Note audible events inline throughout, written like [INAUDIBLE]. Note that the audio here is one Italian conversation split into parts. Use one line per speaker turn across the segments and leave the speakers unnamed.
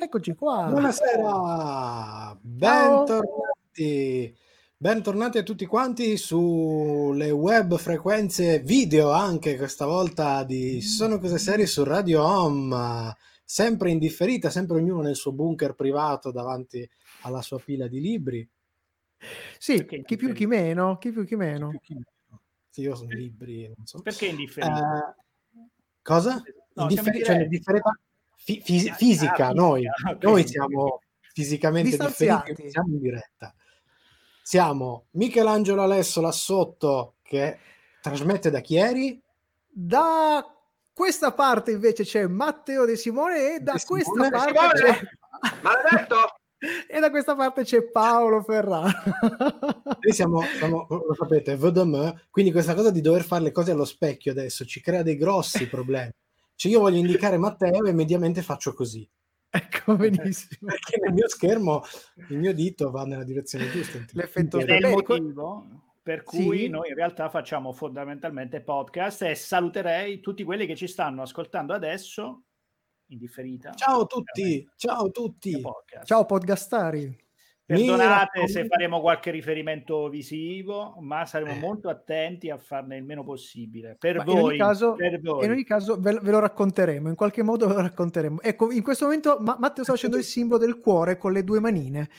Eccoci qua.
Buonasera, bentornati. Bentornati a tutti quanti sulle web frequenze video anche questa volta di Sono cose serie su Radio Home, sempre indifferita, sempre ognuno nel suo bunker privato davanti alla sua pila di libri.
Sì, chi più chi meno, chi più chi meno.
Chi più, chi meno. Sì, io sono libri, non so.
Perché indifferita?
Eh, cosa?
No,
Indiffer- cioè, indifferita fi- fisi-
Ah,
fisica,
ah,
noi.
fisica, ok.
Noi siamo fisicamente differenti, siamo in diretta. Siamo Michelangelo Alesso là sotto che trasmette da Chieri.
Da questa parte invece c'è Matteo De Simone e da
De
questa
Simone.
parte
Simone!
c'è...
Maledetto! [LAUGHS]
e da questa parte c'è Paolo Ferraro.
Noi siamo, siamo, lo sapete, VDM, quindi questa cosa di dover fare le cose allo specchio adesso ci crea dei grossi problemi. Cioè io voglio indicare Matteo e mediamente faccio così.
ecco, [LAUGHS] benissimo.
Perché nel mio schermo il mio dito va nella direzione giusta.
L'effetto
Ed è il motivo per cui
Sì.
noi in realtà facciamo fondamentalmente podcast e saluterei tutti quelli che ci stanno ascoltando adesso in differita.
Ciao a tutti, ciao a tutti.
podcast.
Ciao podcastari.
Perdonate se faremo qualche riferimento visivo, ma saremo
Eh.
molto attenti a farne il meno possibile. Per
Ma in
voi,
ogni caso-
per voi.
In ogni caso ve, ve lo racconteremo, in qualche modo ve lo racconteremo. Ecco, in questo momento Ma- Matteo sta facendo il simbolo del cuore con le due manine.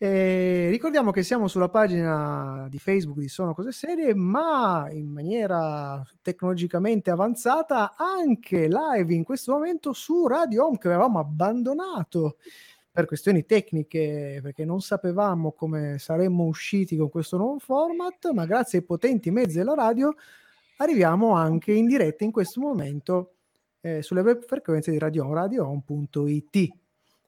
Eh, ricordiamo che siamo sulla pagina di Facebook di Sono Cose Serie, ma in maniera tecnologicamente avanzata anche live in questo momento su Radio Home che avevamo abbandonato per questioni tecniche, perché non sapevamo come saremmo usciti con questo nuovo format, ma grazie ai potenti mezzi della radio arriviamo anche in diretta in questo momento eh, sulle web frequenze di Radio radiohome.it.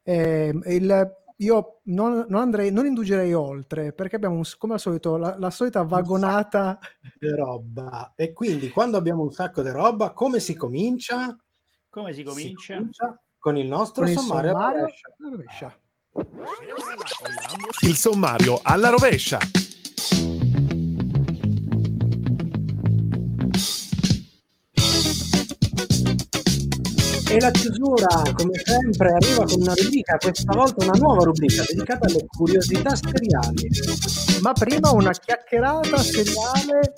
Eh, il- io non, non andrei, non indugerei oltre perché abbiamo un- come al solito la, la solita vagonata.
di roba. E quindi quando abbiamo un sacco di roba, come si comincia?
Come si comincia?
Con il nostro
con il
sommario. alla
sommario
rovescia.
alla rovescia.
Il sommario alla rovescia.
E la chiusura, come sempre, arriva con una rubrica, questa volta una nuova rubrica dedicata alle curiosità seriali.
Ma prima una chiacchierata seriale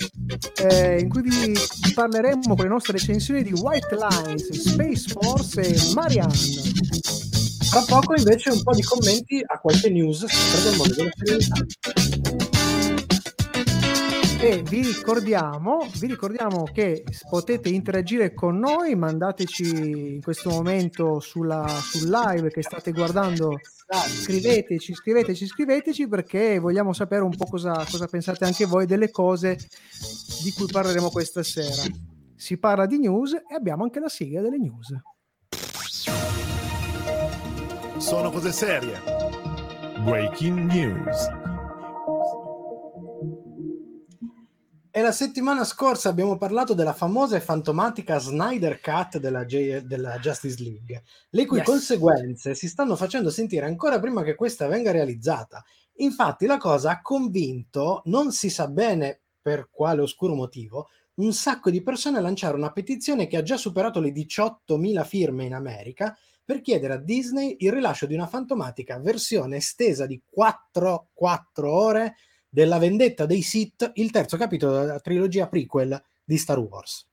eh, in cui vi, parleremo con le nostre recensioni di White Lines, Space Force e Marianne.
Tra poco invece un po' di commenti a qualche news del mondo della serialità.
E vi ricordiamo, vi ricordiamo che potete interagire con noi, mandateci in questo momento sulla, sul live che state guardando, scriveteci, scriveteci, scriveteci perché vogliamo sapere un po' cosa, cosa pensate anche voi delle cose di cui parleremo questa sera. Si parla di news e abbiamo anche la sigla delle news.
Sono cose serie. Breaking news.
E la settimana scorsa abbiamo parlato della famosa e fantomatica Snyder Cut della, J- della Justice League, le cui
Yes.
conseguenze si stanno facendo sentire ancora prima che questa venga realizzata. Infatti la cosa ha convinto, non si sa bene per quale oscuro motivo, un sacco di persone a lanciare una petizione che ha già superato le 18.000 firme in America per chiedere a Disney il rilascio di una fantomatica versione estesa di 4, 4 ore della vendetta dei Sith, il terzo capitolo della trilogia prequel di Star Wars.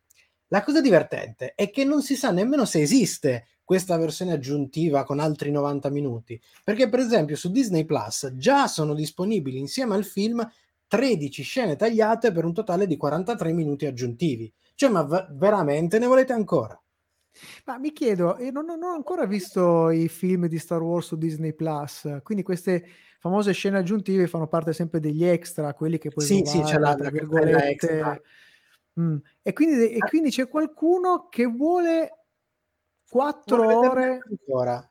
La cosa divertente è che non si sa nemmeno se esiste questa versione aggiuntiva con altri 90 minuti, perché per esempio su Disney Plus già sono disponibili insieme al film 13 scene tagliate per un totale di 43 minuti aggiuntivi. Cioè, ma v- veramente ne volete ancora?
Ma mi chiedo, eh, non, non ho ancora visto i film di Star Wars su Disney Plus, quindi queste famose scene aggiuntive fanno parte sempre degli extra, quelli che puoi
Sì, sì,
trovare,
c'è la- la
virgolette.
extra.
Mm. E, quindi, e quindi c'è qualcuno che vuole quattro
Non vedete
ore,
ancora.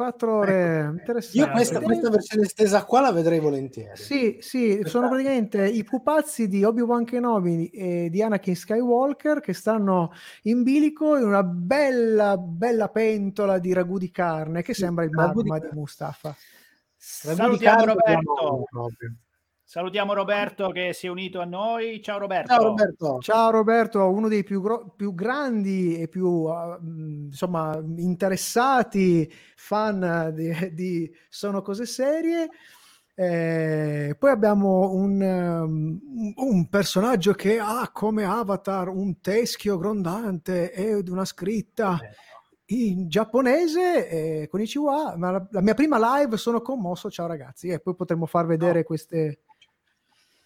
Quattro ore interessanti.
Io questa, questa versione estesa qua la vedrei volentieri.
Sì, sì, sono praticamente i pupazzi di Obi-Wan Kenobi e di Anakin Skywalker che stanno in bilico in una bella, bella pentola di ragù di carne che sembra il
ragù di
magma di,
carne.
Mustafa.
Ragù di
Salutiamo
carne
Roberto.
proprio.
Salutiamo Roberto che si è unito a noi. Ciao Roberto.
Ciao Roberto.
Ciao Roberto, uno dei più, gro- più grandi e più uh, insomma interessati fan di, di Sono cose serie. Eh, poi abbiamo un, um, un, personaggio che ha come avatar un teschio grondante ed una scritta in giapponese eh, con Ichiwa, ma la, la, mia prima live sono commosso, ciao ragazzi, e poi potremo far vedere no. queste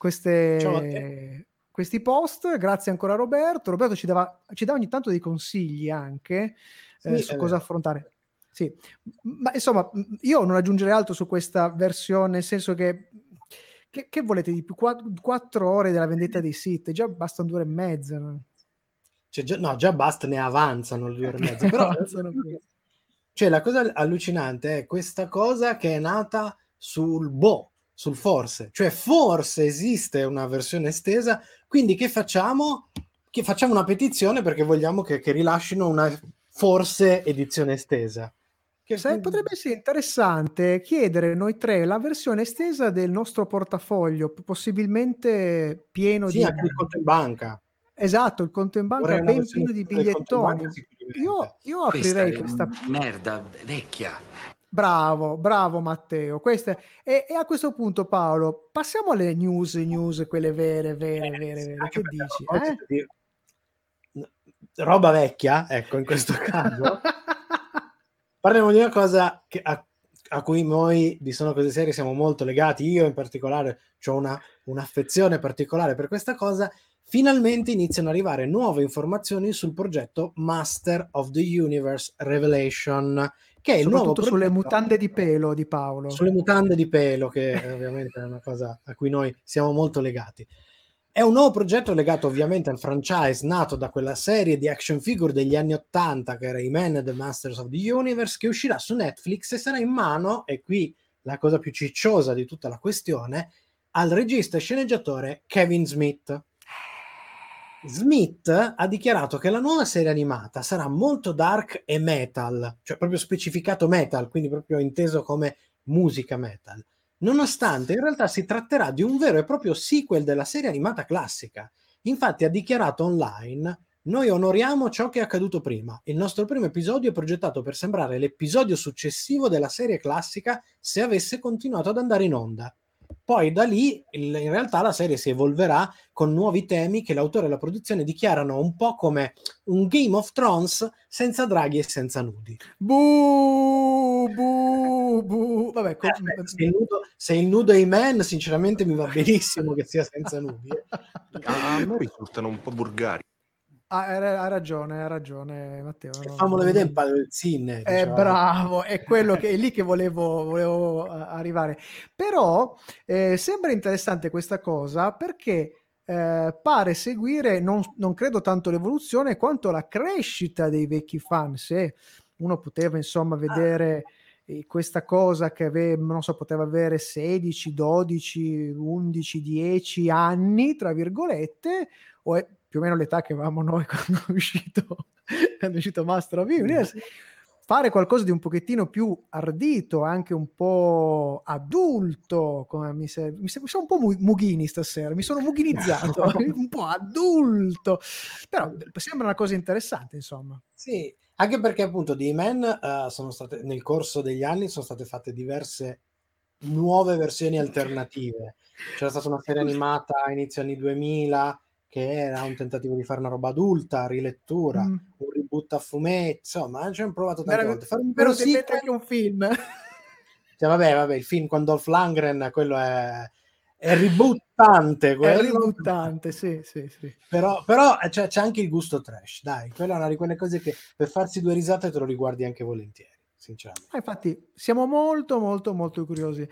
queste, questi post. Grazie ancora a Roberto. Roberto ci dava, ci dà ogni tanto dei consigli anche eh, su cosa affrontare. Sì, ma insomma, io non aggiungerei altro su questa versione, nel senso che che, che volete di più? Quattro, ore della vendetta dei siti, già bastano due ore e mezza. No,
cioè, già, no, già basta, ne avanzano le due ore e mezza. [LAUGHS] Però, cioè, la cosa allucinante è questa cosa che è nata sul boh, sul forse, cioè forse esiste una versione estesa, quindi che facciamo? Che facciamo una petizione perché vogliamo che, che rilascino una forse edizione estesa.
Che Se, potrebbe essere interessante chiedere noi tre la versione estesa del nostro portafoglio, possibilmente pieno
sì,
di...
anche il conto in banca.
Esatto, il conto in banca ben pieno di bigliettoni. Io, io aprirei questa,
questa merda vecchia
Bravo, bravo Matteo. Queste... E, e, a questo punto, Paolo, passiamo alle news, news, quelle vere, vere, eh, vere, vere. Che dici? Eh?
Roba vecchia, ecco, in questo [LAUGHS] caso. Parliamo di una cosa che, a, a, cui noi di Sono Cose Serie siamo molto legati. Io in particolare ho una, un'affezione particolare per questa cosa. Finalmente iniziano ad arrivare nuove informazioni sul progetto Master of the Universe Revelation, che è il nuovo
progetto... sulle mutande di pelo di Paolo.
Sulle mutande di pelo, che ovviamente è una cosa a cui noi siamo molto legati. È un nuovo progetto legato ovviamente al franchise nato da quella serie di action figure degli anni 80 che era i Men and the Masters of the Universe, che uscirà su Netflix e sarà in mano, e qui la cosa più cicciosa di tutta la questione, al regista e sceneggiatore Kevin Smith Smith ha dichiarato che la nuova serie animata sarà molto dark e metal, cioè proprio specificato metal, quindi proprio inteso come musica metal, nonostante in realtà si tratterà di un vero e proprio sequel della serie animata classica. Infatti ha dichiarato online noi onoriamo ciò che è accaduto prima. Il nostro primo episodio è progettato per sembrare l'episodio successivo della serie classica se avesse continuato ad andare in onda. Poi da lì il, in realtà la serie si evolverà con nuovi temi che l'autore e la produzione dichiarano un po' come un Game of Thrones senza draghi e senza nudi.
Buh, buh, buh. Vabbè,
eh, se, il nudo, se il nudo è i man, sinceramente mi va benissimo che sia senza nudi. Eh. [LAUGHS]
A me risultano un po' burgari.
Ha, ha, ragione, ha ragione Matteo.
No, Fammelo vedere un po' del cine.
È diciamo. bravo, è quello [LAUGHS] che è lì che volevo, volevo arrivare. Però eh, sembra interessante questa cosa perché eh, pare seguire, non, non, credo tanto l'evoluzione quanto la crescita dei vecchi fan. Se uno poteva insomma vedere... Ah questa cosa che aveva, non so, poteva avere 16, 12, 11, 10 anni, tra virgolette, o è più o meno l'età che avevamo noi [LAUGHS] quando è uscito, quando è uscito Master of Universe, fare qualcosa di un pochettino più ardito, anche un po' adulto, come mi serve. Mi, mi sono un po' mughini stasera, mi sono mughinizzato, [LAUGHS] [LAUGHS] un po' adulto, però sembra una cosa interessante, insomma.
Sì, anche perché appunto di Men uh, sono state, nel corso degli anni sono state fatte diverse nuove versioni alternative. C'era stata una serie animata a inizio anni 2000 che era un tentativo di fare una roba adulta, rilettura, mm. un reboot a fumetti, insomma, ci hanno provato tante volte.
Fare un però si mette anche un film. [LAUGHS]
Cioè, vabbè, vabbè, il film con Dolph Langren, quello è, è [LAUGHS] ributtante.
Quello. È ributtante, sì, sì, sì.
Però, però eh, c'è, c'è, anche il gusto trash, dai, quella è una di quelle cose che per farsi due risate te lo riguardi anche volentieri, sinceramente.
Ah, infatti, siamo molto, molto, molto curiosi.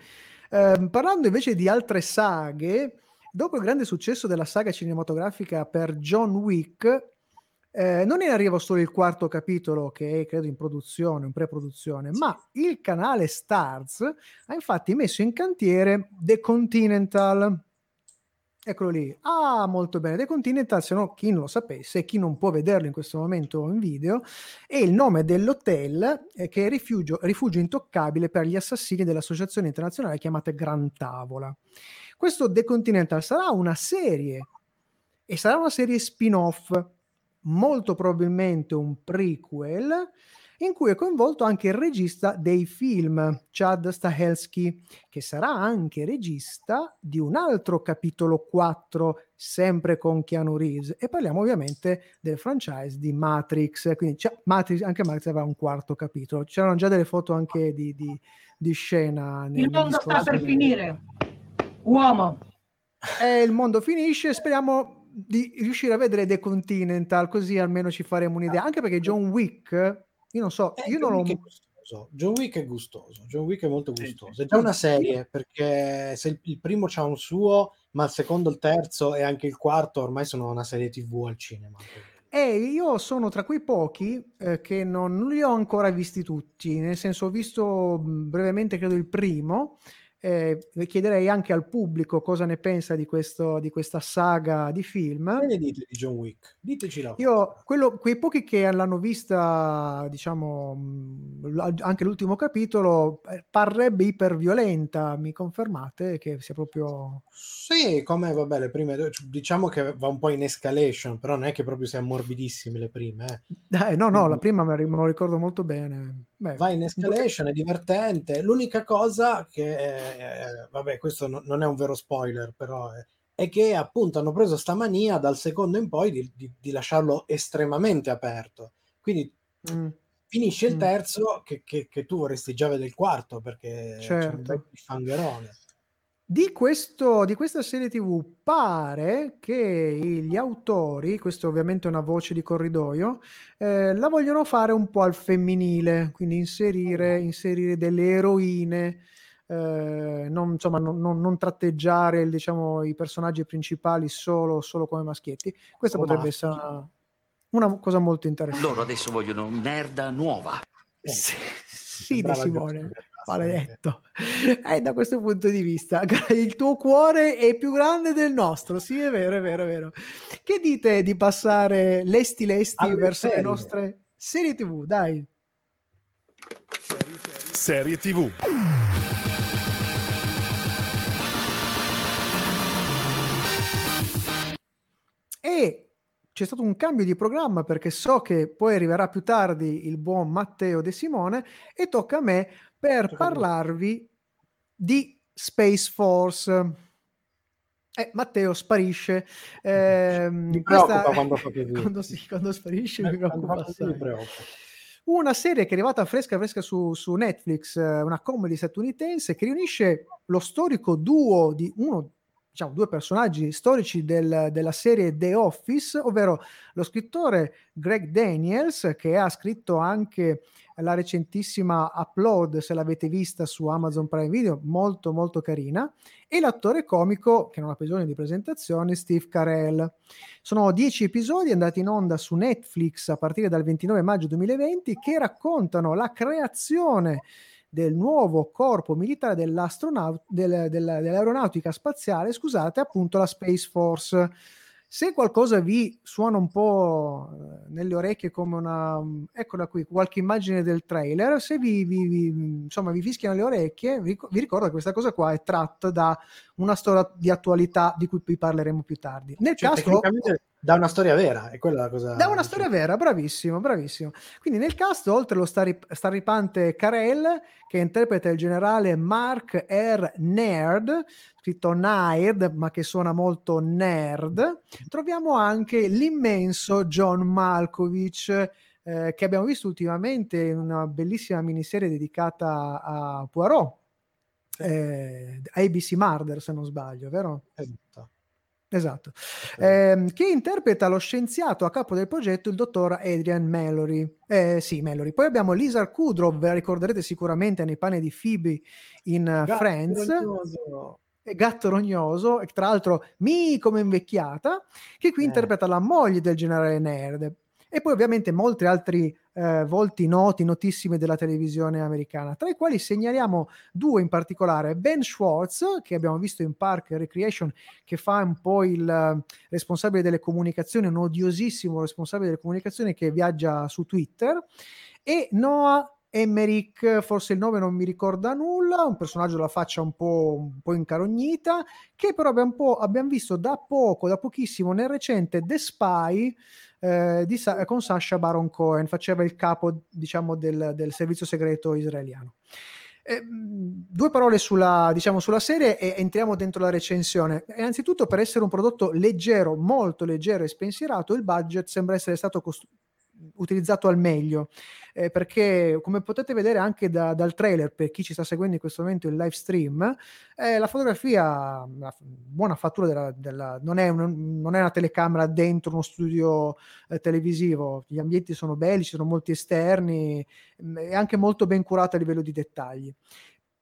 Eh, parlando invece di altre saghe, Dopo il grande successo della saga cinematografica per John Wick, eh, non è in arrivo solo il quarto capitolo che è credo in produzione, in pre-produzione, ma il canale Stars ha infatti messo in cantiere The Continental. Eccolo lì. Ah, molto bene. The Continental, se no chi non lo sapesse, chi non può vederlo in questo momento in video, è il nome dell'hotel eh, che è rifugio, rifugio intoccabile per gli assassini dell'associazione internazionale chiamata Gran Tavola. Questo The Continental sarà una serie e sarà una serie spin-off, molto probabilmente un prequel in cui è coinvolto anche il regista dei film, Chad Stahelski, che sarà anche regista di un altro capitolo 4, sempre con Keanu Reeves. E parliamo ovviamente del franchise di Matrix, quindi Matrix, anche Matrix aveva un quarto capitolo. C'erano già delle foto anche di, di, di scena.
Il mondo sta per finire, uomo.
E il mondo finisce, speriamo di riuscire a vedere The Continental, così almeno ci faremo un'idea. Anche perché John Wick io non so,
eh,
io non
l'ho... John Wick è gustoso, John Wick è molto gustoso. È già una serie perché se il, il primo c'ha un suo, ma il secondo, il terzo e anche il quarto ormai sono una serie TV al cinema.
E io sono tra quei pochi eh, che non, non, li ho ancora visti tutti, nel senso ho visto brevemente credo il primo eh, chiederei anche al pubblico cosa ne pensa di, questo, di questa saga di film.
Che ne dite di John Wick? Diteci la
Io, quello, quei pochi che l'hanno vista, diciamo, anche l'ultimo capitolo, eh, parrebbe iperviolenta. Mi confermate che sia proprio...
Sì, come, vabbè, le prime due, diciamo che va un po' in escalation, però non è che proprio siano morbidissime le prime.
Eh. Eh, no, no, la prima me lo ricordo molto bene.
Beh, va in escalation, è divertente. L'unica cosa che eh, vabbè, questo no, non è un vero spoiler, però è, è, che appunto hanno preso sta mania dal secondo in poi di, di, di lasciarlo estremamente aperto. Quindi mm. finisce il mm. terzo che, che, che, tu vorresti già vedere il quarto perché certo. c'è un certo. bel fangherone.
Di, questo, di questa serie TV pare che gli autori, questo ovviamente è una voce di corridoio, eh, la vogliono fare un po' al femminile, quindi inserire, inserire delle eroine eh, non, insomma, non, non, non tratteggiare diciamo, i personaggi principali solo, solo come maschietti. Questa oh, potrebbe essere una, una, cosa molto interessante.
Loro adesso vogliono merda nuova.
Eh, sì, sì di Simone, maledetto. E eh, da questo punto di vista, [LAUGHS] il tuo cuore è più grande del nostro. Sì, è vero, è vero, è vero. Che dite di passare lesti lesti Alle verso serie. le nostre serie TV? Dai.
Serie TV.
e c'è stato un cambio di programma perché so che poi arriverà più tardi il buon Matteo De Simone e tocca a me per parlarvi di Space Force. Eh, Matteo sparisce. Eh,
mi preoccupa questa... quando fa così. [LAUGHS]
quando, sì, quando sparisce mi preoccupa. Mi preoccupa. Una serie che è arrivata fresca fresca su, su Netflix, eh, una comedy statunitense che riunisce lo storico duo di uno diciamo, due personaggi storici del, della serie The Office, ovvero lo scrittore Greg Daniels, che ha scritto anche la recentissima Upload, se l'avete vista su Amazon Prime Video, molto molto carina, e l'attore comico, che non ha bisogno di presentazioni, Steve Carell. Sono dieci episodi andati in onda su Netflix a partire dal 29 maggio 2020 che raccontano la creazione del nuovo corpo militare del, dell'aeronautica spaziale, scusate, appunto la Space Force. Se qualcosa vi suona un po' eh, nelle orecchie come una, eccola qui, qualche immagine del trailer, se vi, vi, vi insomma, vi fischiano le orecchie, vi, vi, ricordo che questa cosa qua è tratta da una storia di attualità di cui vi parleremo più tardi. Nel cioè, caso
da una storia vera, è quella la cosa.
Da una storia vera, bravissimo, bravissimo. Quindi nel cast, oltre allo starip- starripante Carell, che interpreta il generale Mark R. Nerd, scritto Nerd, ma che suona molto nerd, troviamo anche l'immenso John Malkovich, eh, che abbiamo visto ultimamente in una bellissima miniserie dedicata a Poirot, eh, ABC Murder, se non sbaglio, vero? Esatto. Esatto, eh, che interpreta lo scienziato a capo del progetto, il dottor Adrian Mallory. Eh, sì, Mallory. Poi abbiamo Lisa Kudrow, ve la ricorderete sicuramente nei panni di Phoebe in uh, Gatto Friends. Rognoso. Gatto rognoso, tra l'altro mi come invecchiata, che qui eh. interpreta la moglie del generale Nerd. E poi ovviamente molti altri eh, volti noti, notissimi della televisione americana, tra i quali segnaliamo due in particolare, Ben Schwartz, che abbiamo visto in Park Recreation, che fa un po' il eh, responsabile delle comunicazioni, un odiosissimo responsabile delle comunicazioni che viaggia su Twitter, e Noah Emmerich, forse il nome non mi ricorda nulla, un personaggio dalla faccia un po', un po incarognita, che però abbiamo, abbiamo, visto da poco, da pochissimo, nel recente The Spy, eh, di, con Sasha Baron Cohen, faceva il capo, diciamo, del, del servizio segreto israeliano. Eh, due parole sulla, diciamo, sulla serie e entriamo dentro la recensione. Innanzitutto, per essere un prodotto leggero, molto leggero e spensierato, il budget sembra essere stato costruito utilizzato al meglio eh, perché come potete vedere anche da, dal trailer per chi ci sta seguendo in questo momento il live stream eh, la fotografia una buona fattura della, della non, è un, non, è una telecamera dentro uno studio eh, televisivo. Gli ambienti sono belli ci sono molti esterni mm, è anche molto ben curato a livello di dettagli.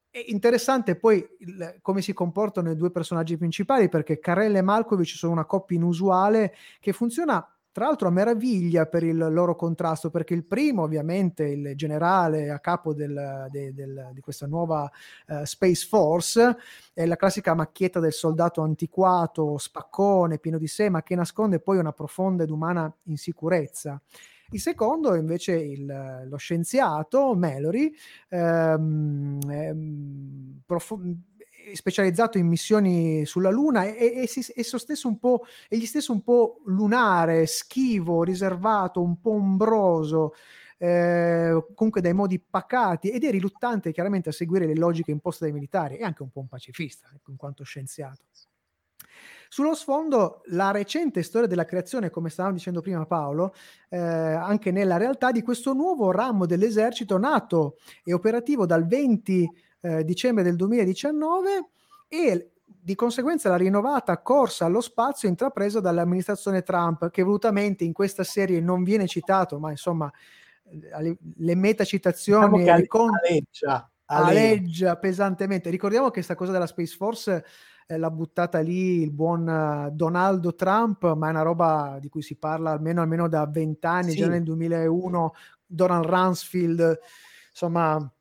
È interessante poi il, come si comportano i due personaggi principali perché Carella e Malkovich sono una coppia inusuale che funziona tra l'altro a meraviglia per il loro contrasto, perché il primo ovviamente, il generale a capo del, de, del, di questa nuova uh, Space Force, è la classica macchietta del soldato antiquato, spaccone, pieno di sé, ma che nasconde poi una profonda ed umana insicurezza. Il secondo invece il, lo scienziato Mallory, ehm, ehm, specializzato in missioni sulla Luna e, e, si, e stesso un po', egli stesso un po' lunare, schivo, riservato, un po' ombroso, eh, comunque dai modi pacati ed è riluttante chiaramente a seguire le logiche imposte dai militari e anche un po' un pacifista ecco, in quanto scienziato. Sullo sfondo, la recente storia della creazione, come stavamo dicendo prima Paolo, eh, anche nella realtà di questo nuovo ramo dell'esercito nato e operativo dal 20 eh, dicembre del 2019 e di conseguenza la rinnovata corsa allo spazio intrapresa dall'amministrazione Trump, che volutamente in questa serie non viene citato, ma insomma le, le metacitazioni
diciamo
le con...
aleggia,
aleggia pesantemente. Ricordiamo che questa cosa della Space Force eh, l'ha buttata lì il buon uh, Donaldo Trump, ma è una roba di cui si parla almeno, almeno da vent'anni, sì. già nel 2001, Donald Rumsfeld, insomma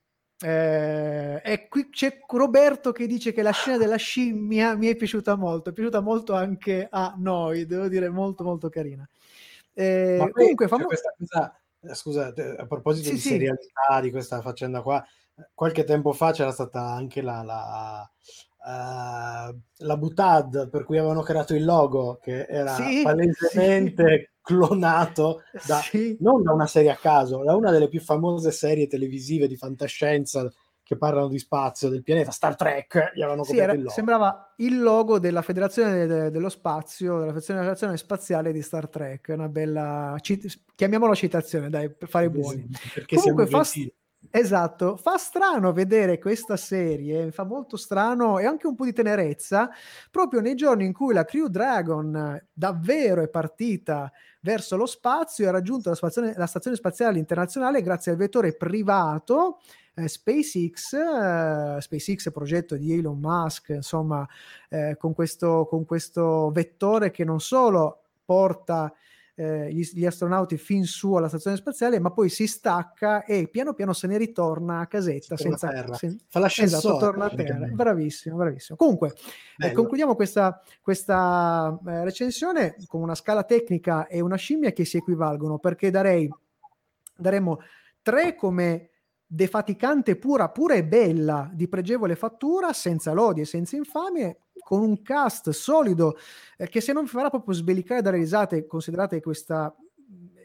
eh, e qui c'è Roberto che dice che la scena della scimmia mi è piaciuta molto, è piaciuta molto anche a noi, devo dire molto molto carina.
Eh, Ma comunque famo... questa cosa, eh, scusate, a proposito sì, di sì. serialità di questa faccenda qua, qualche tempo fa c'era stata anche la, la, uh, la Butad per cui avevano creato il logo che era sì, palesemente [LAUGHS] clonato da, sì. non da una serie a caso, da una delle più famose serie televisive di fantascienza che parlano di spazio del pianeta, Star Trek, gli avevano
sì, era, il sembrava il logo della Federazione de, de, dello Spazio, della Federazione Spaziale di Star Trek, una bella, cit- chiamiamola citazione, dai, per fare buoni.
Perché Comunque fa,
Esatto, fa strano vedere questa serie, fa molto strano e anche un po' di tenerezza, proprio nei giorni in cui la Crew Dragon davvero è partita verso lo spazio e ha raggiunto la, spazione, la stazione spaziale internazionale grazie al vettore privato eh, SpaceX, eh, SpaceX progetto di Elon Musk, insomma, eh, con, questo, con questo vettore che non solo porta eh, gli, gli, astronauti fin su alla stazione spaziale, ma poi si stacca e piano piano se ne ritorna a casetta senza
terra. Sen- fa l'ascensore.
Esatto, torna a terra. Bravissimo, bravissimo. Comunque, eh, concludiamo questa, questa eh, recensione con una scala tecnica e una scimmia che si equivalgono, perché darei, daremo tre come defaticante pura, pura e bella, di pregevole fattura, senza lodi e senza infamie, con un cast solido eh, che se non farà proprio sbelicare dalle risate, considerate questa,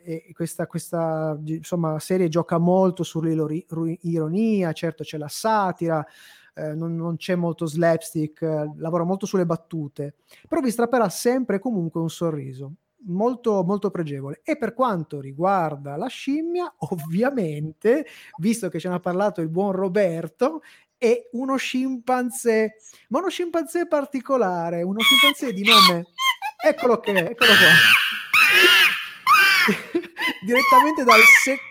eh, questa, questa insomma, serie gioca molto sull'ironia, certo c'è la satira, eh, non, non, c'è molto slapstick, eh, lavora molto sulle battute, però vi strapperà sempre comunque un sorriso molto, molto pregevole. E per quanto riguarda la scimmia, [LAUGHS] ovviamente, visto che ce n'ha parlato il buon Roberto, è uno scimpanzé, ma uno scimpanzé particolare, uno scimpanzé di nome, eccolo che, eccolo qua, [LAUGHS] direttamente dal se... [LAUGHS]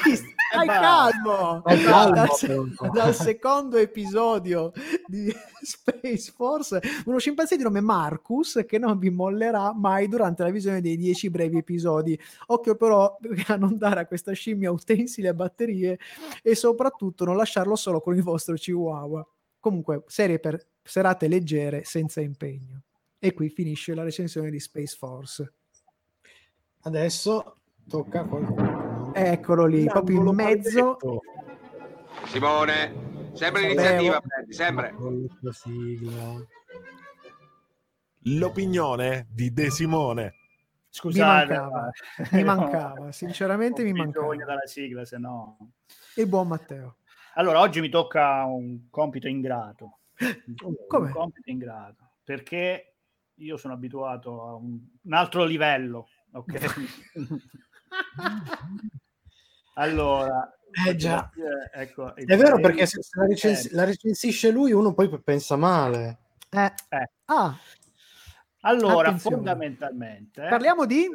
Stai
basta.
calmo!
Stai calmo,
dal, dal secondo episodio di [LAUGHS] Space Force, uno scimpanzé di nome Marcus che non vi mollerà mai durante la visione dei dieci brevi episodi. Occhio però a non dare a questa scimmia utensili e batterie e soprattutto non lasciarlo solo con il vostro chihuahua. Comunque, serie per serate leggere senza impegno. E qui finisce la recensione di Space Force.
Adesso tocca a qualcuno.
Eccolo lì, proprio in mezzo.
maledetto.
Simone, sempre l'iniziativa, prendi, sempre.
L'opinione di De Simone.
Mi
Scusate,
mancava,
ma- [LAUGHS]
mi mancava, sinceramente mi mancava.
dalla sigla, se no...
Il buon Matteo.
Allora, oggi mi tocca un compito ingrato.
Come?
Un compito ingrato. Perché io sono abituato a un, un altro livello, ok? [LAUGHS] [LAUGHS] allora...
Eh, già.
ecco,
È vero perché se la, recensi-
eh,
la recensisce lui uno poi pensa male.
Eh,
eh.
Ah,
Allora,
Attenzione.
fondamentalmente...
parliamo di...
eh,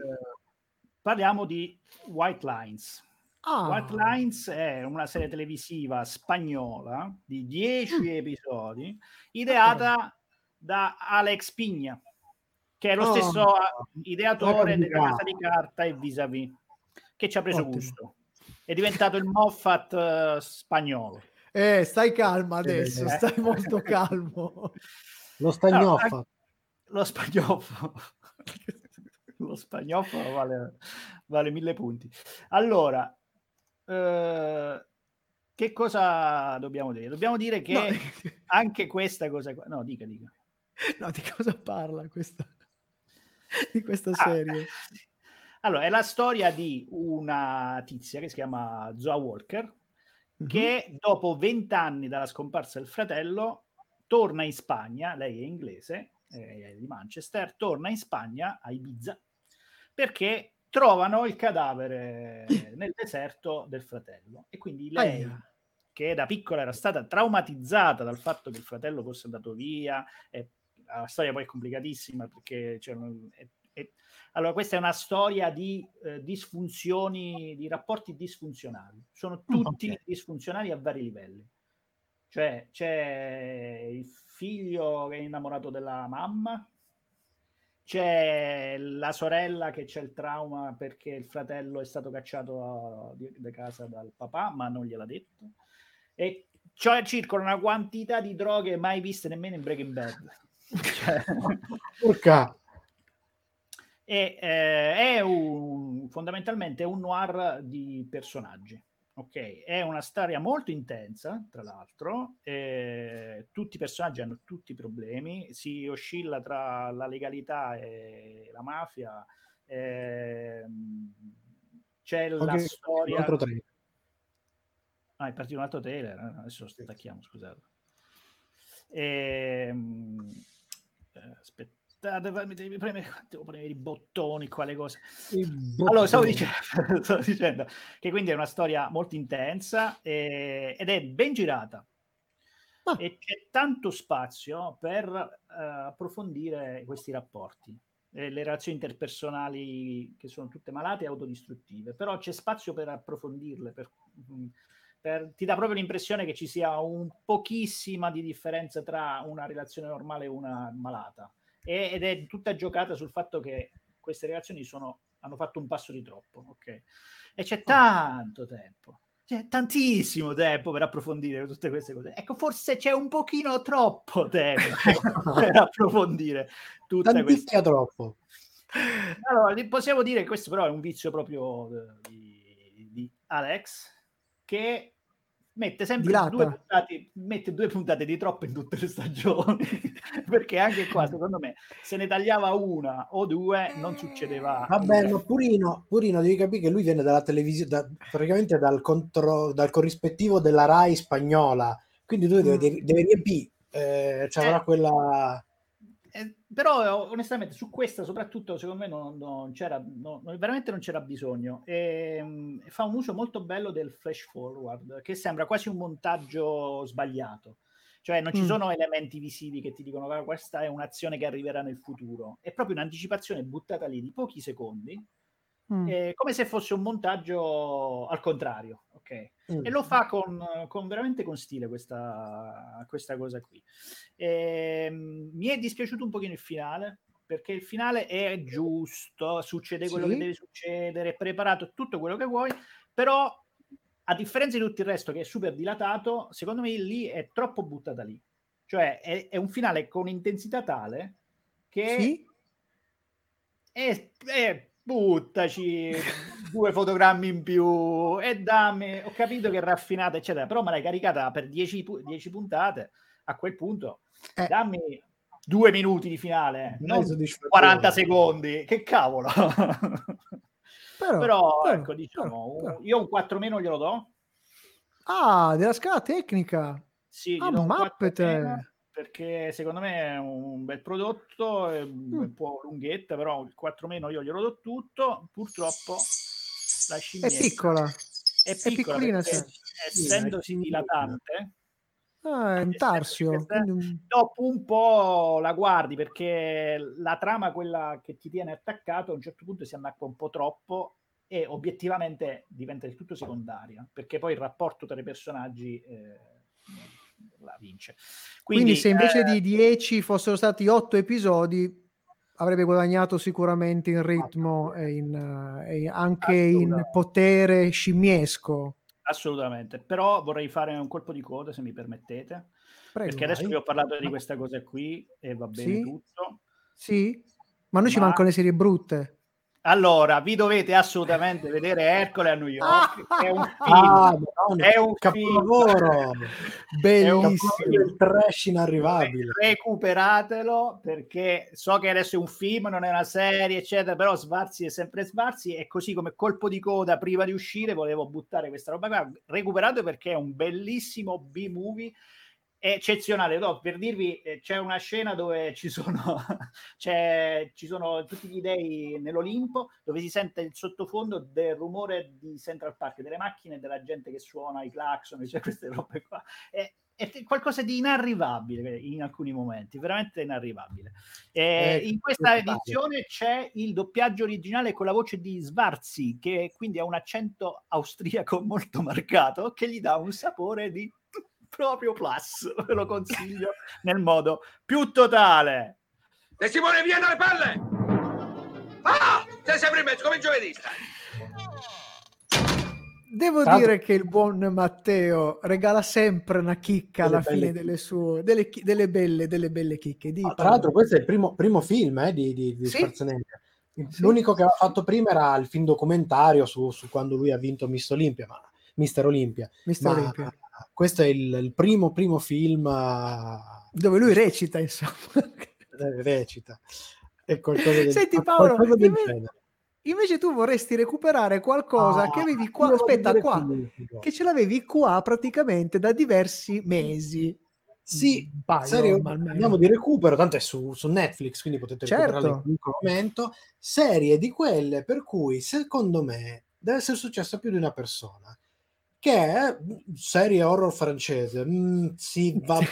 parliamo di White Lines.
Ah,
White Lines è una serie televisiva spagnola di 10
Mm.
episodi, ideata da Alex Pigna, che è lo
Oh.
stesso ideatore
Ecco
della. Casa di Carta e Vis-a-Vis, che ci ha preso
Ottimo.
gusto. È diventato il Moffat eh, spagnolo.
eh, stai calma adesso,
Eh.
stai molto calmo.
Lo stagnoffa.
Ah, Lo spagnoffo. [LAUGHS] Lo spagnoffo vale, vale mille punti. Allora, eh, che cosa dobbiamo dire? Dobbiamo dire che
No, [LAUGHS]
anche questa cosa qua... No, dica, dica.
no, di cosa parla questa, di questa
Ah,
serie?
Allora, è la storia di una tizia che si chiama Zoa Walker,
Mhm.
che dopo vent'anni dalla scomparsa del fratello torna in Spagna, lei è inglese, è di Manchester, torna in Spagna, a Ibiza, perché trovano il cadavere [LAUGHS] nel deserto del fratello. E quindi lei,
Aia.
che da piccola era stata traumatizzata dal fatto che il fratello fosse andato via, e la storia poi è complicatissima perché c'erano... è- è- allora, questa è una storia di eh, disfunzioni, di rapporti disfunzionali. Sono tutti
ok.
disfunzionali a vari livelli. Cioè, c'è il figlio che è innamorato della mamma, c'è la sorella che c'è il trauma perché il fratello è stato cacciato da casa dal papà, ma non gliel'ha detto. E cioè circola una quantità di droghe mai viste nemmeno in Breaking Bad. [LAUGHS] Cioè,
Urca.
E, eh, è un, fondamentalmente un noir di personaggi. Ok, è una storia molto intensa, tra l'altro. eh, tutti i personaggi hanno tutti i problemi, si oscilla tra la legalità e la mafia. ehm, c'è la
Anche un
storia.
altro trailer.
Ah, è partito un altro trailer, eh, adesso stacchiamo, scusate. Ehm, eh, aspettate, fammi- devi premere, [LAUGHS] devo premere i bottoni, quale cosa. Allora, stavo dicendo, [LAUGHS] stavo dicendo che quindi è una storia molto intensa eh, ed è ben girata.
Ah.
E c'è tanto spazio per eh, approfondire questi rapporti, eh, le relazioni interpersonali che sono tutte malate e autodistruttive, però c'è spazio per approfondirle, per, mm, per- ti dà proprio l'impressione che ci sia un pochissima di differenza tra una relazione normale e una malata. Ed è tutta giocata sul fatto che queste relazioni sono, hanno fatto un passo di troppo, ok? E c'è tanto tempo, c'è tantissimo tempo per approfondire tutte queste cose. Ecco, forse c'è un pochino troppo tempo [LAUGHS] per approfondire tutte queste
Tanticchia troppo.
allora, possiamo dire che questo però è un vizio proprio eh, di, di Alex che mette sempre due puntate, mette due puntate di troppo in tutte le stagioni [LAUGHS] perché anche qua secondo me se ne tagliava una o due non succedeva
Vabbè, ma Purino, Purino, devi capire che lui viene dalla televisione, da- praticamente dal, contro, dal corrispettivo della Rai spagnola, quindi tu
Mm.
devi, devi riempire, eh, cioè avrà
Eh.
quella...
Eh, però onestamente su questa soprattutto secondo me non, non c'era no- non- veramente non c'era bisogno e, mm, fa un uso molto bello del flash forward che sembra quasi un montaggio sbagliato cioè non ci
Mm.
sono elementi visivi che ti dicono "Guarda, questa è un'azione che arriverà nel futuro è proprio un'anticipazione buttata lì di pochi secondi
Mm.
eh, come se fosse un montaggio al contrario ok?
Mm.
E lo fa con, con veramente con stile questa, questa cosa qui. Ehm, mi è dispiaciuto un pochino il finale, perché il finale è giusto, succede quello
Sì.
che deve succedere, è preparato tutto quello che vuoi, però a differenza di tutto il resto che è super dilatato, secondo me lì è troppo buttata lì. Cioè è, è un finale con intensità tale che
Sì?
e, e buttaci due fotogrammi in più e dammi, ho capito che è raffinata, eccetera, però me l'hai caricata per 10, pu- 10 puntate. A quel punto,
Eh.
dammi due minuti di finale,
Non
non
soddisfactorio.
40 secondi. Che cavolo!
Però, [LAUGHS]
però, ecco, diciamo,
però, però.
io un 4 meno glielo do.
Ah, della scala tecnica.
Sì,
Ah,
do un 4
mappete.
perché secondo me è un bel prodotto, è
Mm.
un po' lunghetta, però il 4 meno io glielo do tutto. Purtroppo la
È
scimmietta
piccola.
è
è
piccola
piccolina,
perché,
sì.
essendosi
è
dilatante,
Ah, è un tarsio. quindi
dopo un po' la guardi perché la trama, quella che ti tiene attaccato, a un certo punto si annacqua un po' troppo e obiettivamente diventa del tutto secondaria, perché poi il rapporto tra i personaggi eh, la vince.
Quindi, se invece
eh,
di 10 fossero stati 8 episodi, avrebbe guadagnato sicuramente in ritmo e, in, eh, e anche in potere scimmiesco.
Assolutamente, però vorrei fare un colpo di coda se mi permettete,
Prego,
perché adesso
vai.
vi ho parlato di questa cosa qui e va bene
Sì?
tutto.
Sì? Ma noi ci
Ma-
mancano le serie brutte.
Allora, vi dovete assolutamente vedere Ercole a New York, è un film,
Ah,
è un
capolavoro!
Bellissimo.
Capolavoro del trash inarrivabile.
recuperatelo perché so che adesso è un film, non è una serie, eccetera, però Svarzi è sempre Svarzi e così come colpo di coda prima di uscire volevo buttare questa roba qua, recuperate perché è un bellissimo B-movie eccezionale. No, per dirvi, eh, c'è una scena dove ci sono, [LAUGHS] c'è, ci sono tutti gli dei nell'Olimpo, dove si sente il sottofondo del rumore di Central Park, delle macchine della gente che suona i clacson, cioè queste robe qua. È, è qualcosa di inarrivabile in alcuni momenti, veramente inarrivabile. Eh,
Eh,
in questa edizione c'è il doppiaggio originale con la voce di Svarzi, che quindi ha un accento austriaco [LAUGHS] molto marcato, che gli dà un sapore di proprio plus, [LAUGHS] ve lo consiglio [LAUGHS] nel modo più totale.
De Simone, via dalle palle! Ah! Sei sempre in mezzo, come giovedì.
Devo
l'altro-
dire che il buon Matteo regala sempre una chicca
Delle
alla fine
chicche.
delle sue, delle, delle belle, delle belle chicche. Di,
Ah, tra l'altro, questo è il primo, primo film eh, di, di, di
Sì.
Schwarzenegger.
Sì.
L'unico che aveva fatto prima era il film documentario su, su quando lui ha vinto Miss Olympia, ma Mister Olympia.
Mr.
Ma
Olympia,
questo è il, il primo, primo film eh,
dove lui recita, insomma.
recita. È qualcosa del,
Senti, Paolo,
qualcosa del
inve-
genere.
Invece tu vorresti recuperare qualcosa
Ah,
che avevi qua, aspetta qua, che ce l'avevi qua praticamente da diversi mesi.
Sì,
Un paio,
serie,
almeno.
andiamo di recupero, tanto è su, su Netflix, quindi potete
Certo.
in qualunque momento. Serie di quelle per cui, secondo me, deve essere successo a più di una persona. Che è mm, serie horror francese. Mm, sì, vabbè,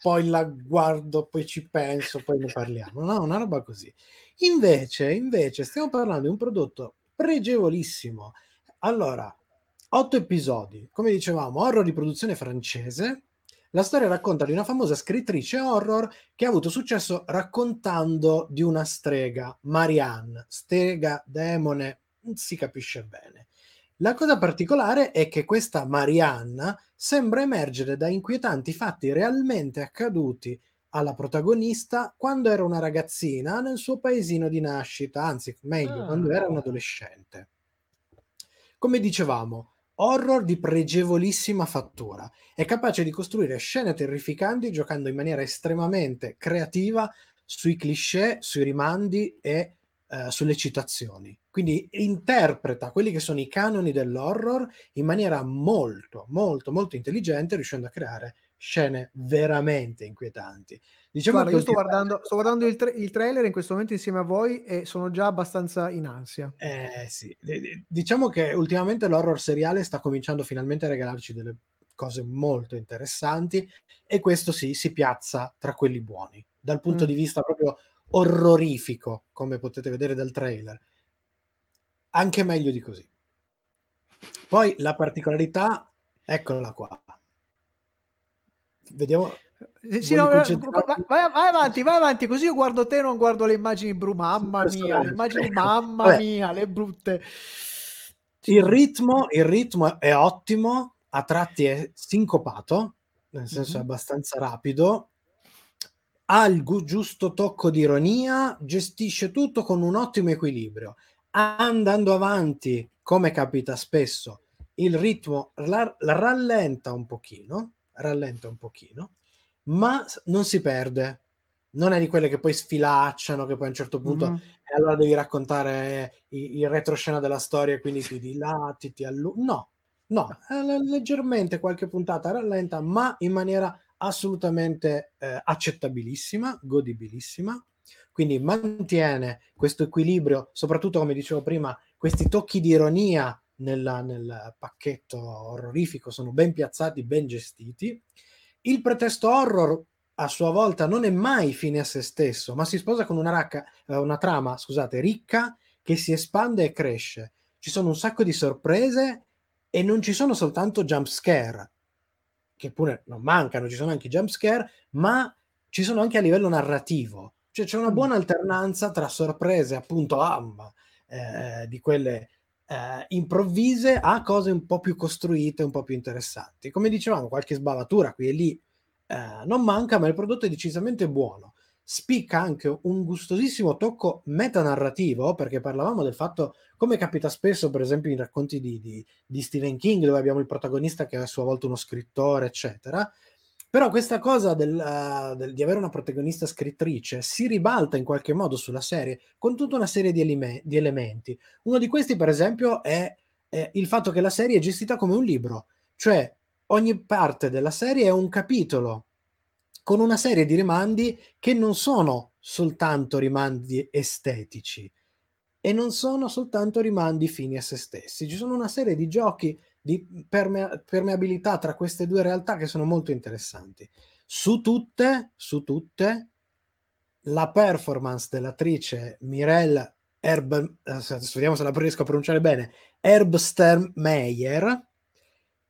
poi la guardo, poi ci penso, poi ne parliamo. No, una roba così. Invece, invece, stiamo parlando di un prodotto pregevolissimo. Allora, otto episodi, come dicevamo, horror di produzione francese. La storia racconta di una famosa scrittrice horror che ha avuto successo raccontando di una strega, Marianne, strega, demone, non si capisce bene. La cosa particolare è che questa Marianne sembra emergere da inquietanti fatti realmente accaduti alla protagonista quando era una ragazzina nel suo paesino di nascita, anzi, meglio,
Ah.
quando era un adolescente. Come dicevamo, horror di pregevolissima fattura. È capace di costruire scene terrificanti giocando in maniera estremamente creativa sui cliché, sui rimandi e eh, sulle citazioni. Quindi interpreta quelli che sono i canoni dell'horror in maniera molto, molto, molto intelligente, riuscendo a creare scene veramente inquietanti. Diciamo
Guarda,
che
io sto
ultimamente-
guardando, sto guardando il, tra- il trailer in questo momento insieme a voi e sono già abbastanza in ansia.
Eh sì, diciamo che ultimamente l'horror seriale sta cominciando finalmente a regalarci delle cose molto interessanti e questo sì, si piazza tra quelli buoni, dal punto
Mm.
di vista proprio orrorifico, come potete vedere dal trailer. Anche meglio di così. Poi la particolarità, eccola qua. Vediamo.
Eh, Sì, no, vai, vai- vai avanti, vai avanti, così io guardo te, non guardo le immagini bru. Mamma mia, le immagini, mamma
Vabbè.
mia, le brutte.
Il ritmo, il ritmo è ottimo, a tratti è sincopato, nel senso è
Mhm.
abbastanza rapido, ha il gu- giusto tocco di ironia, gestisce tutto con un ottimo equilibrio. Andando avanti, come capita spesso, il ritmo la, la rallenta un pochino, rallenta un pochino, ma non si perde. Non è di quelle che poi sfilacciano, che poi a un certo punto
Mhm.
e allora devi raccontare i- il retroscena della storia e quindi ti dilati, ti allunghi. No, no, le- leggermente qualche puntata rallenta, ma in maniera assolutamente eh, accettabilissima, godibilissima. Quindi mantiene questo equilibrio, soprattutto come dicevo prima, questi tocchi di ironia nella- nel pacchetto orrorifico sono ben piazzati, ben gestiti. Il pretesto horror a sua volta non è mai fine a se stesso, ma si sposa con una, racca- eh, una trama, scusate, ricca che si espande e cresce. Ci sono un sacco di sorprese e non ci sono soltanto jump scare, che pure non mancano, ci sono anche i jump scare, ma ci sono anche a livello narrativo. Cioè c'è una
Mm.
buona alternanza tra sorprese, appunto, ah, eh, di quelle eh, improvvise a cose un po' più costruite, un po' più interessanti. Come dicevamo, qualche sbavatura qui e lì eh, non manca, ma il prodotto è decisamente buono. Spicca anche un gustosissimo tocco metanarrativo, perché parlavamo del fatto, come capita spesso, per esempio, in racconti di, di- di Stephen King, dove abbiamo il protagonista che è a sua volta uno scrittore, eccetera. Però questa cosa del, eh, del- di avere una protagonista scrittrice si ribalta in qualche modo sulla serie con tutta una serie di, elime- di elementi. Uno di questi, per esempio, è, è il fatto che la serie è gestita come un libro, cioè ogni parte della serie è un capitolo con una serie di rimandi che non sono soltanto rimandi estetici e non sono soltanto rimandi fini a se stessi. Ci sono una serie di giochi di permea- permeabilità tra queste due realtà che sono molto interessanti. Su tutte, su tutte, la performance dell'attrice Mirelle Herb, eh, se la riesco a pronunciare bene, Herbstern-Meyer,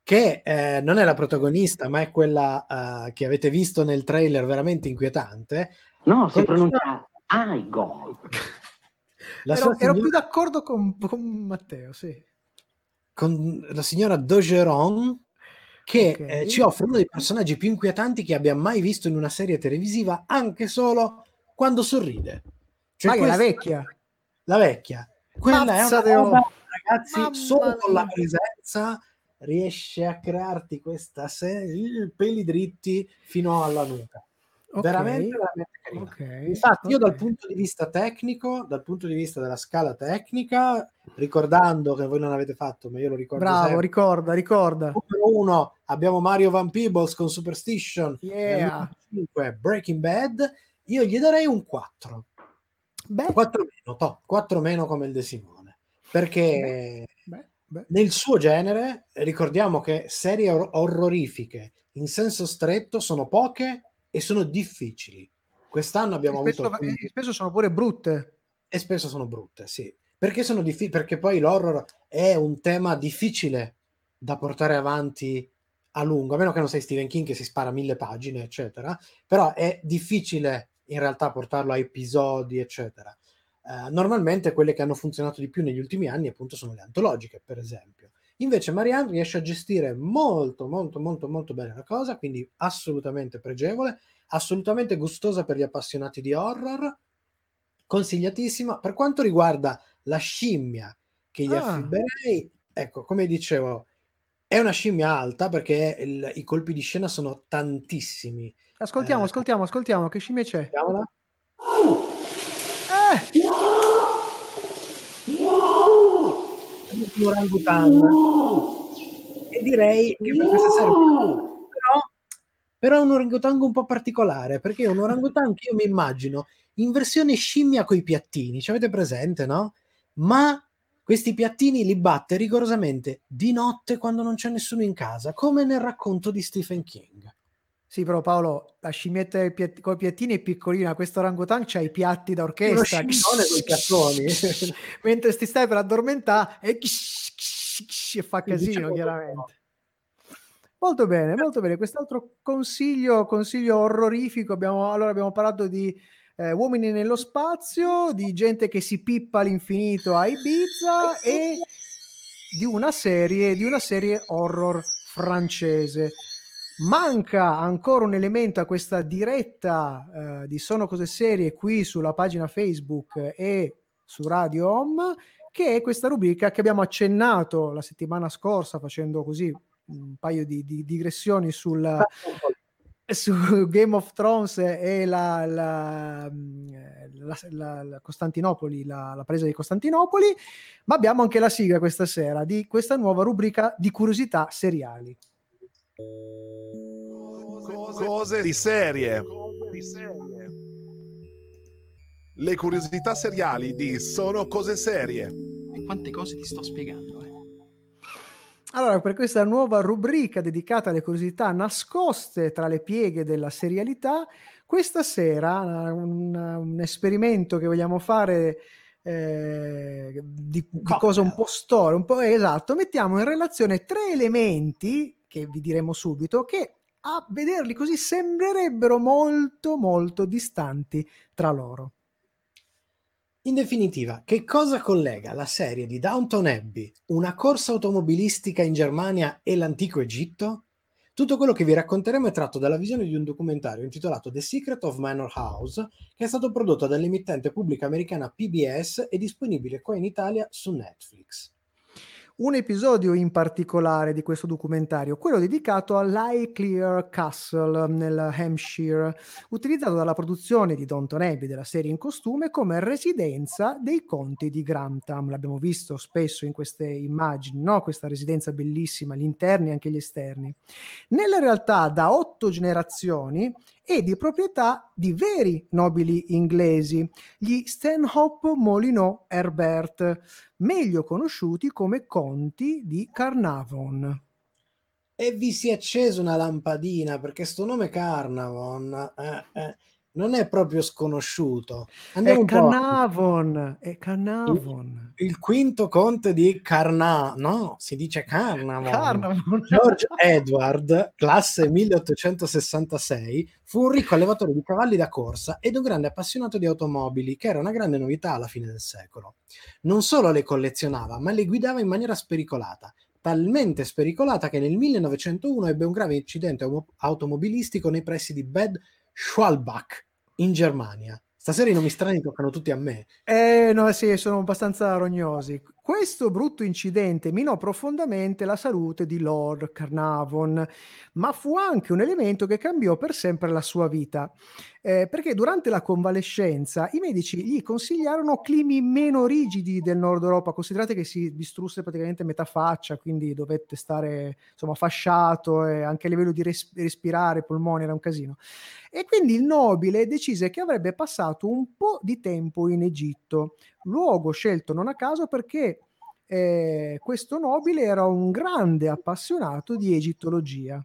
che eh, non è la protagonista, ma è quella eh, che avete visto nel trailer veramente inquietante.
No, si pronuncia Aigo.
La
Ero,
sua
ero
signora-
più d'accordo con, con Matteo, sì.
con la signora Dogeron che
Ok.
eh, ci offre uno dei personaggi più inquietanti che abbia mai visto in una serie televisiva, anche solo quando sorride. Cioè,
Ma è la
questa-
vecchia?
La vecchia. Quella
Mazza
è una roba, ragazzi,
Mamma
solo con la
mia.
presenza riesce a crearti questa serie, peli dritti fino alla nuca.
Ok,
Veramente, veramente carina.
ok,
Infatti, io dal punto di vista tecnico, dal punto di vista della scala tecnica, ricordando che voi non avete fatto, ma io lo ricordo
Bravo,
sempre,
ricorda, ricorda.
numero uno abbiamo Mario Van Peebles con Superstition,
Yeah.
numero cinque Breaking Bad, io gli darei un 4.
Beh,
4 meno, to, 4 meno come il De Simone, perché
beh, beh.
Nel suo genere ricordiamo che serie or- orrorifiche in senso stretto sono poche e sono difficili. Quest'anno abbiamo
Spesso,
avuto
eh, spesso sono pure brutte.
e spesso sono brutte, sì. Perché sono difficili? Perché poi l'horror è un tema difficile da portare avanti a lungo, a meno che non sei Stephen King che si spara mille pagine, eccetera. Però è difficile in realtà portarlo a episodi, eccetera. Eh, normalmente quelle che hanno funzionato di più negli ultimi anni, appunto, sono le antologiche, per esempio. Invece Marianne riesce a gestire molto, molto, molto, molto bene la cosa, quindi assolutamente pregevole, assolutamente gustosa per gli appassionati di horror, consigliatissima. Per quanto riguarda la scimmia che gli
Ah.
affibberei, ecco, come dicevo, è una scimmia alta perché il- i colpi di scena sono tantissimi.
Ascoltiamo,
Eh.
ascoltiamo, ascoltiamo. Che scimmia c'è?
Vediamola.
Eh,
un orangutan e direi che per questa serie però, però è un orangutango un po' particolare perché è un orangutan che io mi immagino in versione scimmia coi piattini. Ci avete presente no? ma questi piattini li batte rigorosamente di notte quando non c'è nessuno in casa come nel racconto di Stephen King
Sì, però Paolo, la scimmietta piat- coi piattini è piccolina, questo orangutan c'ha i piatti da
uno
orchestra.
scimmione con i piattoni
Mentre ti stai per addormentare e e fa casino
Diciamo
chiaramente. Molto bene, molto bene. Quest'altro consiglio, consiglio orrorifico, abbiamo, allora abbiamo parlato di eh, uomini nello spazio, di gente che si pippa all'infinito a Ibiza e di una serie, di una serie horror francese. Manca ancora un elemento a questa diretta eh, di Sono Cose Serie qui sulla pagina Facebook e su Radio Home, che è questa rubrica che abbiamo accennato la settimana scorsa facendo così un paio di, di digressioni sul, su Game of Thrones e la, la, la, la- Costantinopoli, la, la presa di Costantinopoli, ma abbiamo anche la sigla questa sera di questa nuova rubrica di curiosità seriali.
Cose di serie. Le curiosità seriali di Sono cose serie.
E quante cose ti sto spiegando, eh?
Allora, per questa nuova rubrica dedicata alle curiosità nascoste tra le pieghe della serialità, questa sera un, un esperimento che vogliamo fare eh, di, di cosa un po' storia, un po' esatto, mettiamo in relazione tre elementi che vi diremo subito che a vederli così sembrerebbero molto molto distanti tra loro.
In definitiva, che cosa collega la serie di Downton Abbey, una corsa automobilistica in Germania e l'antico Egitto? Tutto quello che vi racconteremo è tratto dalla visione di un documentario intitolato The Secret of Manor House, che è stato prodotto dall'emittente pubblica americana PBS e disponibile qua in Italia su Netflix.
Un episodio in particolare di questo documentario, quello dedicato all'Highclere Castle nel Hampshire, utilizzato dalla produzione di Downton Abbey della serie in costume come residenza dei conti di Grantham. L'abbiamo visto spesso in queste immagini, no? questa residenza bellissima, gli interni e anche gli esterni. Nella realtà, da otto generazioni, è di proprietà di veri nobili inglesi, gli Stanhope Molyneux Herbert, meglio conosciuti come conti di Carnarvon.
E vi si è accesa una lampadina perché sto nome Carnavon eh, eh, non è proprio sconosciuto. Andiamo
È Carnarvon, è Carnarvon.
il quinto conte di Carna, no, si dice Carnavon.
Carnarvon.
George Edward, classe 1866, fu un ricco allevatore di cavalli da corsa ed un grande appassionato di automobili, che era una grande novità alla fine del secolo. Non solo le collezionava, ma le guidava in maniera spericolata, talmente spericolata che nel 1901 ebbe un grave incidente automobilistico nei pressi di Bad Schwalbach, in Germania. Stasera i nomi strani toccano tutti a me.
Eh, no, sì, sono abbastanza rognosi. Questo brutto incidente minò profondamente la salute di Lord Carnarvon, ma fu anche un elemento che cambiò per sempre la sua vita, eh, perché durante la convalescenza i medici gli consigliarono climi meno rigidi del nord Europa, considerate che si distrusse praticamente metà faccia, quindi dovette stare insomma fasciato e anche a livello di res- respirare, polmoni era un casino. E quindi il nobile decise che avrebbe passato un po' di tempo in Egitto, luogo scelto non a caso perché eh, questo nobile era un grande appassionato di egittologia.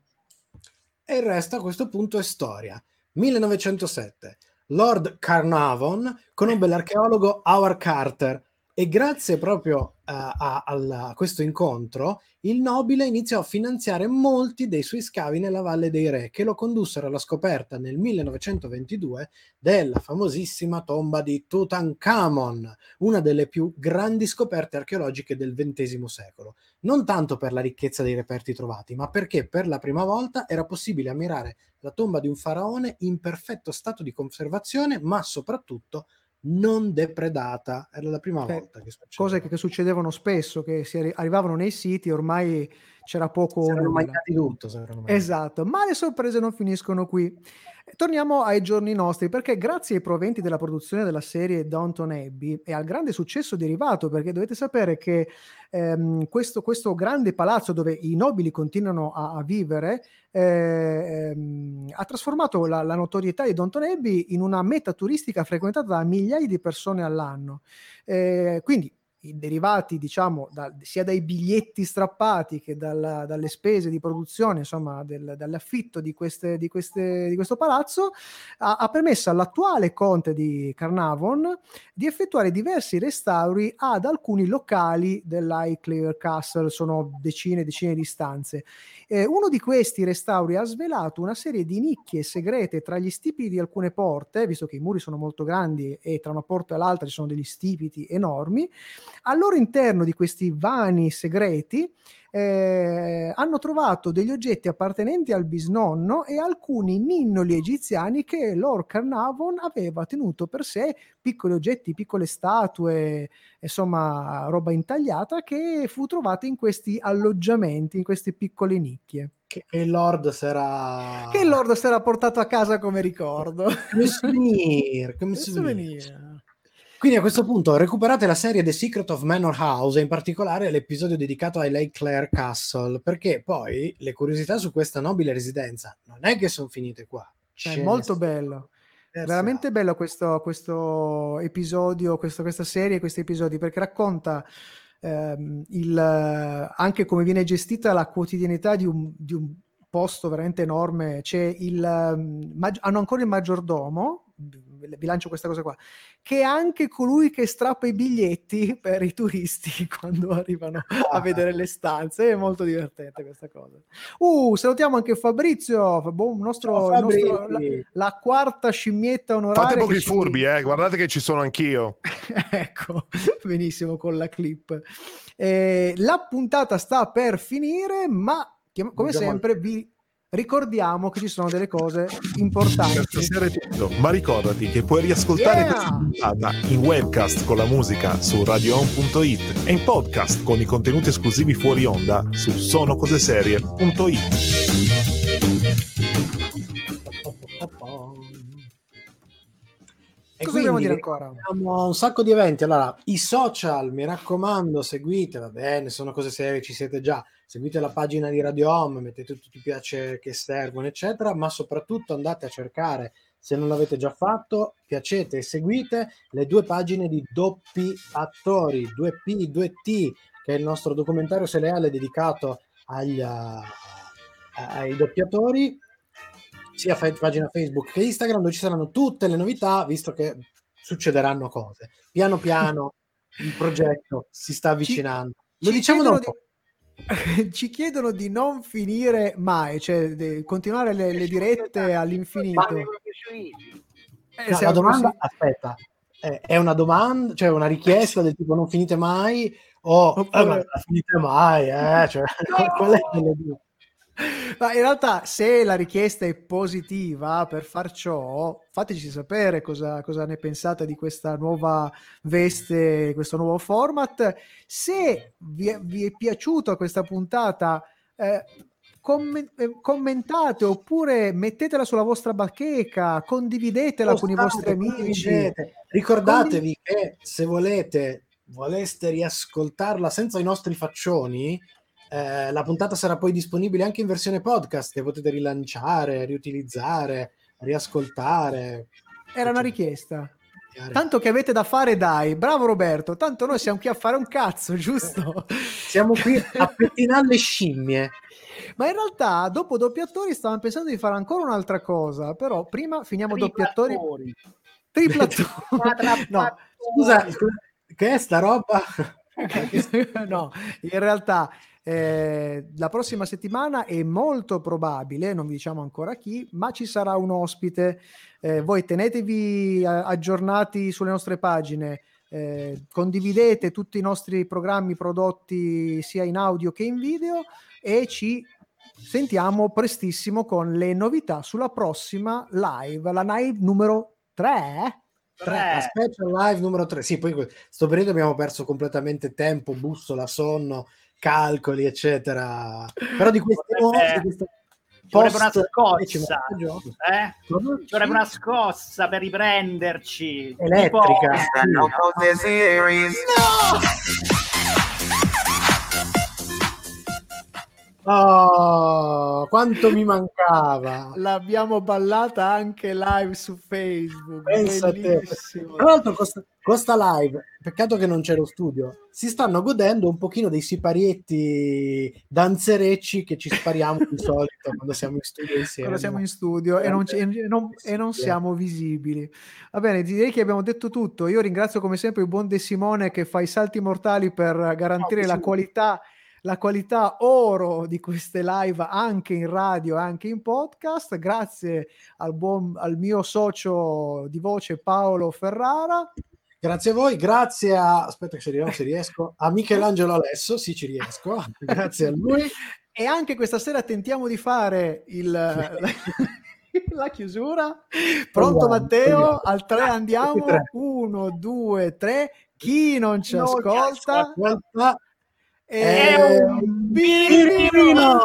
E il resto a questo punto è storia. 1907. Lord Carnarvon conobbe l'archeologo Howard Carter e grazie proprio eh, a, alla- a questo incontro il nobile iniziò a finanziare molti dei suoi scavi nella Valle dei Re che lo condussero alla scoperta nel 1922 della famosissima tomba di Tutankhamon, una delle più grandi scoperte archeologiche del XX secolo. Non tanto per la ricchezza dei reperti trovati, ma perché per la prima volta era possibile ammirare la tomba di un faraone in perfetto stato di conservazione, ma soprattutto non depredata. Era la prima
Cioè,
volta che succedeva.
Cose che, che succedevano spesso, che si arri- arrivavano nei siti ormai c'era poco
Si erano mangiati tutto.
Esatto, ma le sorprese non finiscono qui. Torniamo ai giorni nostri, perché grazie ai proventi della produzione della serie Downton Abbey e al grande successo derivato, perché dovete sapere che ehm, questo, questo grande palazzo dove i nobili continuano a, a vivere eh, ehm, ha trasformato la, la notorietà di Downton Abbey in una meta turistica frequentata da migliaia di persone all'anno. Eh, quindi derivati, diciamo, da- sia dai biglietti strappati che dalla- dalle spese di produzione, insomma, del- dall'affitto di, queste, di, queste, di questo palazzo, ha, ha permesso all'attuale conte di Carnarvon di effettuare diversi restauri ad alcuni locali dell'Highclere Castle, sono decine e decine di stanze. Eh, uno di questi restauri ha svelato una serie di nicchie segrete tra gli stipiti di alcune porte, visto che i muri sono molto grandi e tra una porta e l'altra ci sono degli stipiti enormi. Al loro interno di questi vani segreti eh, hanno trovato degli oggetti appartenenti al bisnonno e alcuni ninnoli egiziani che Lord Carnarvon aveva tenuto per sé, piccoli oggetti, piccole statue, insomma, roba intagliata che fu trovata in questi alloggiamenti, in queste piccole nicchie.
Che il Lord sarà...
Che il Lord era portato a casa come ricordo.
Come souvenir, come [LAUGHS] souvenir. Quindi a questo punto recuperate la serie The Secret of Manor House e in particolare l'episodio dedicato ai Lake Clare Castle, perché poi le curiosità su questa nobile residenza non è che sono finite qua.
È
ne
molto bello.
diverse
Veramente bello questo, questo episodio, questo- questa serie, questi episodi, perché racconta ehm, il, anche come viene gestita la quotidianità di un, di un posto veramente enorme. C'è il, ehm, mag- hanno ancora il maggiordomo, vi lancio questa cosa qua, che è anche colui che strappa i biglietti per i turisti [LAUGHS] quando arrivano a vedere le stanze. È molto divertente questa cosa. Uh, salutiamo anche Fabrizio, un nostro,
Ciao,
nostro- la, la quarta scimmietta onoraria.
Fate pochi
ci-
furbi, eh. guardate che ci sono anch'io. [LAUGHS]
ecco, benissimo con la clip. Eh, la puntata sta per finire, ma come
Già
sempre vi ricordiamo che ci sono delle cose importanti.
tutto. Ma ricordati che puoi riascoltare
Yeah!
questa puntata in webcast con la musica su radioon.it e in podcast con i contenuti esclusivi fuori onda su sonocoseserie.it.
Quindi
dire ancora?
Abbiamo un sacco di eventi. Allora, i social, mi raccomando, seguite, va bene, sono cose serie, ci siete già. Seguite la pagina di Radio Home, mettete tutti i piace che servono, eccetera, ma soprattutto andate a cercare, se non l'avete già fatto, piacete e seguite le due pagine di Doppi Attori, 2P, 2T, che è il nostro documentario seriale dedicato agli, uh, ai doppiatori sia pagina Facebook che Instagram dove ci saranno tutte le novità visto che succederanno cose piano piano il progetto si sta avvicinando lo
Ci
diciamo
chiedono
dopo
di- [LAUGHS] ci chiedono di non finire mai, cioè di continuare le, le dirette all'infinito. Eh,
No, la domanda
così-
aspetta è, una domanda cioè una richiesta del tipo non finite mai o
Oppure-
eh, ma non finite mai eh? cioè, [LAUGHS] qual è delle due?
Ma in realtà, se la richiesta è positiva per far ciò, fateci sapere cosa, cosa ne pensate di questa nuova veste, questo nuovo format. Se vi è, vi è piaciuta questa puntata, eh, eh, commentate oppure mettetela sulla vostra bacheca, condividetela con i vostri amici.
Ricordatevi che se volete, voleste riascoltarla senza i nostri faccioni, eh, la puntata sarà poi disponibile anche in versione podcast che potete rilanciare, riutilizzare, riascoltare.
Era una richiesta. Tanto che avete da fare, dai, bravo Roberto. Tanto noi siamo qui a fare un cazzo, giusto?
Siamo qui a pettinare le scimmie.
Ma in realtà, dopo doppiatori, stavamo pensando di fare ancora un'altra cosa. Però prima finiamo doppiatori. Triplattori. [LAUGHS] no,
Scusa, che è sta roba? [LAUGHS]
no, in realtà eh, la prossima settimana è molto probabile, non vi diciamo ancora chi, ma ci sarà un ospite. Eh, voi tenetevi a- aggiornati sulle nostre pagine, eh, condividete tutti i nostri programmi prodotti sia in audio che in video e ci sentiamo prestissimo con le novità sulla prossima live, la live numero 3.
Tre, la special live numero 3. Sì, poi sto periodo abbiamo perso completamente tempo, bussola, sonno, calcoli, eccetera. Però di queste queste
Ci vorrebbe una scossa, eh? Ci vorrebbe una scossa per riprenderci.
Elettrica.
Tipo-
Sì. Oh, quanto mi mancava.
L'abbiamo ballata anche live su Facebook.
Pensa.
Bellissimo.
Tra l'altro, costa, costa live. Peccato che non c'è lo studio. Si stanno godendo un pochino dei siparietti danzerecci che ci spariamo di [LAUGHS] solito quando siamo in studio insieme.
Quando siamo in studio e non, e non- e non siamo visibili. Va bene, direi che abbiamo detto tutto. Io ringrazio come sempre il buon De Simone che fa i salti mortali per garantire
De
la qualità, la qualità oro di queste live anche in radio e anche in podcast. Grazie al, buon, al mio socio di voce Paolo Ferrara.
Grazie a voi, grazie a aspetta che se vediamo se riesco a Michelangelo Alesso, sì ci riesco. [LAUGHS] Grazie a lui.
E anche questa sera tentiamo di fare il, la, [LAUGHS] la chiusura. Pronto
Proviamo,
Matteo?
proviamo.
Al 3 andiamo.
Tutti e tre.
1, 2, 3. Chi non ci
Non ci
ascolta
ascolta
è un
birino.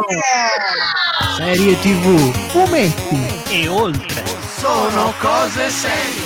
Serie TV.
Fumetti.
E oltre.
Sono cose serie.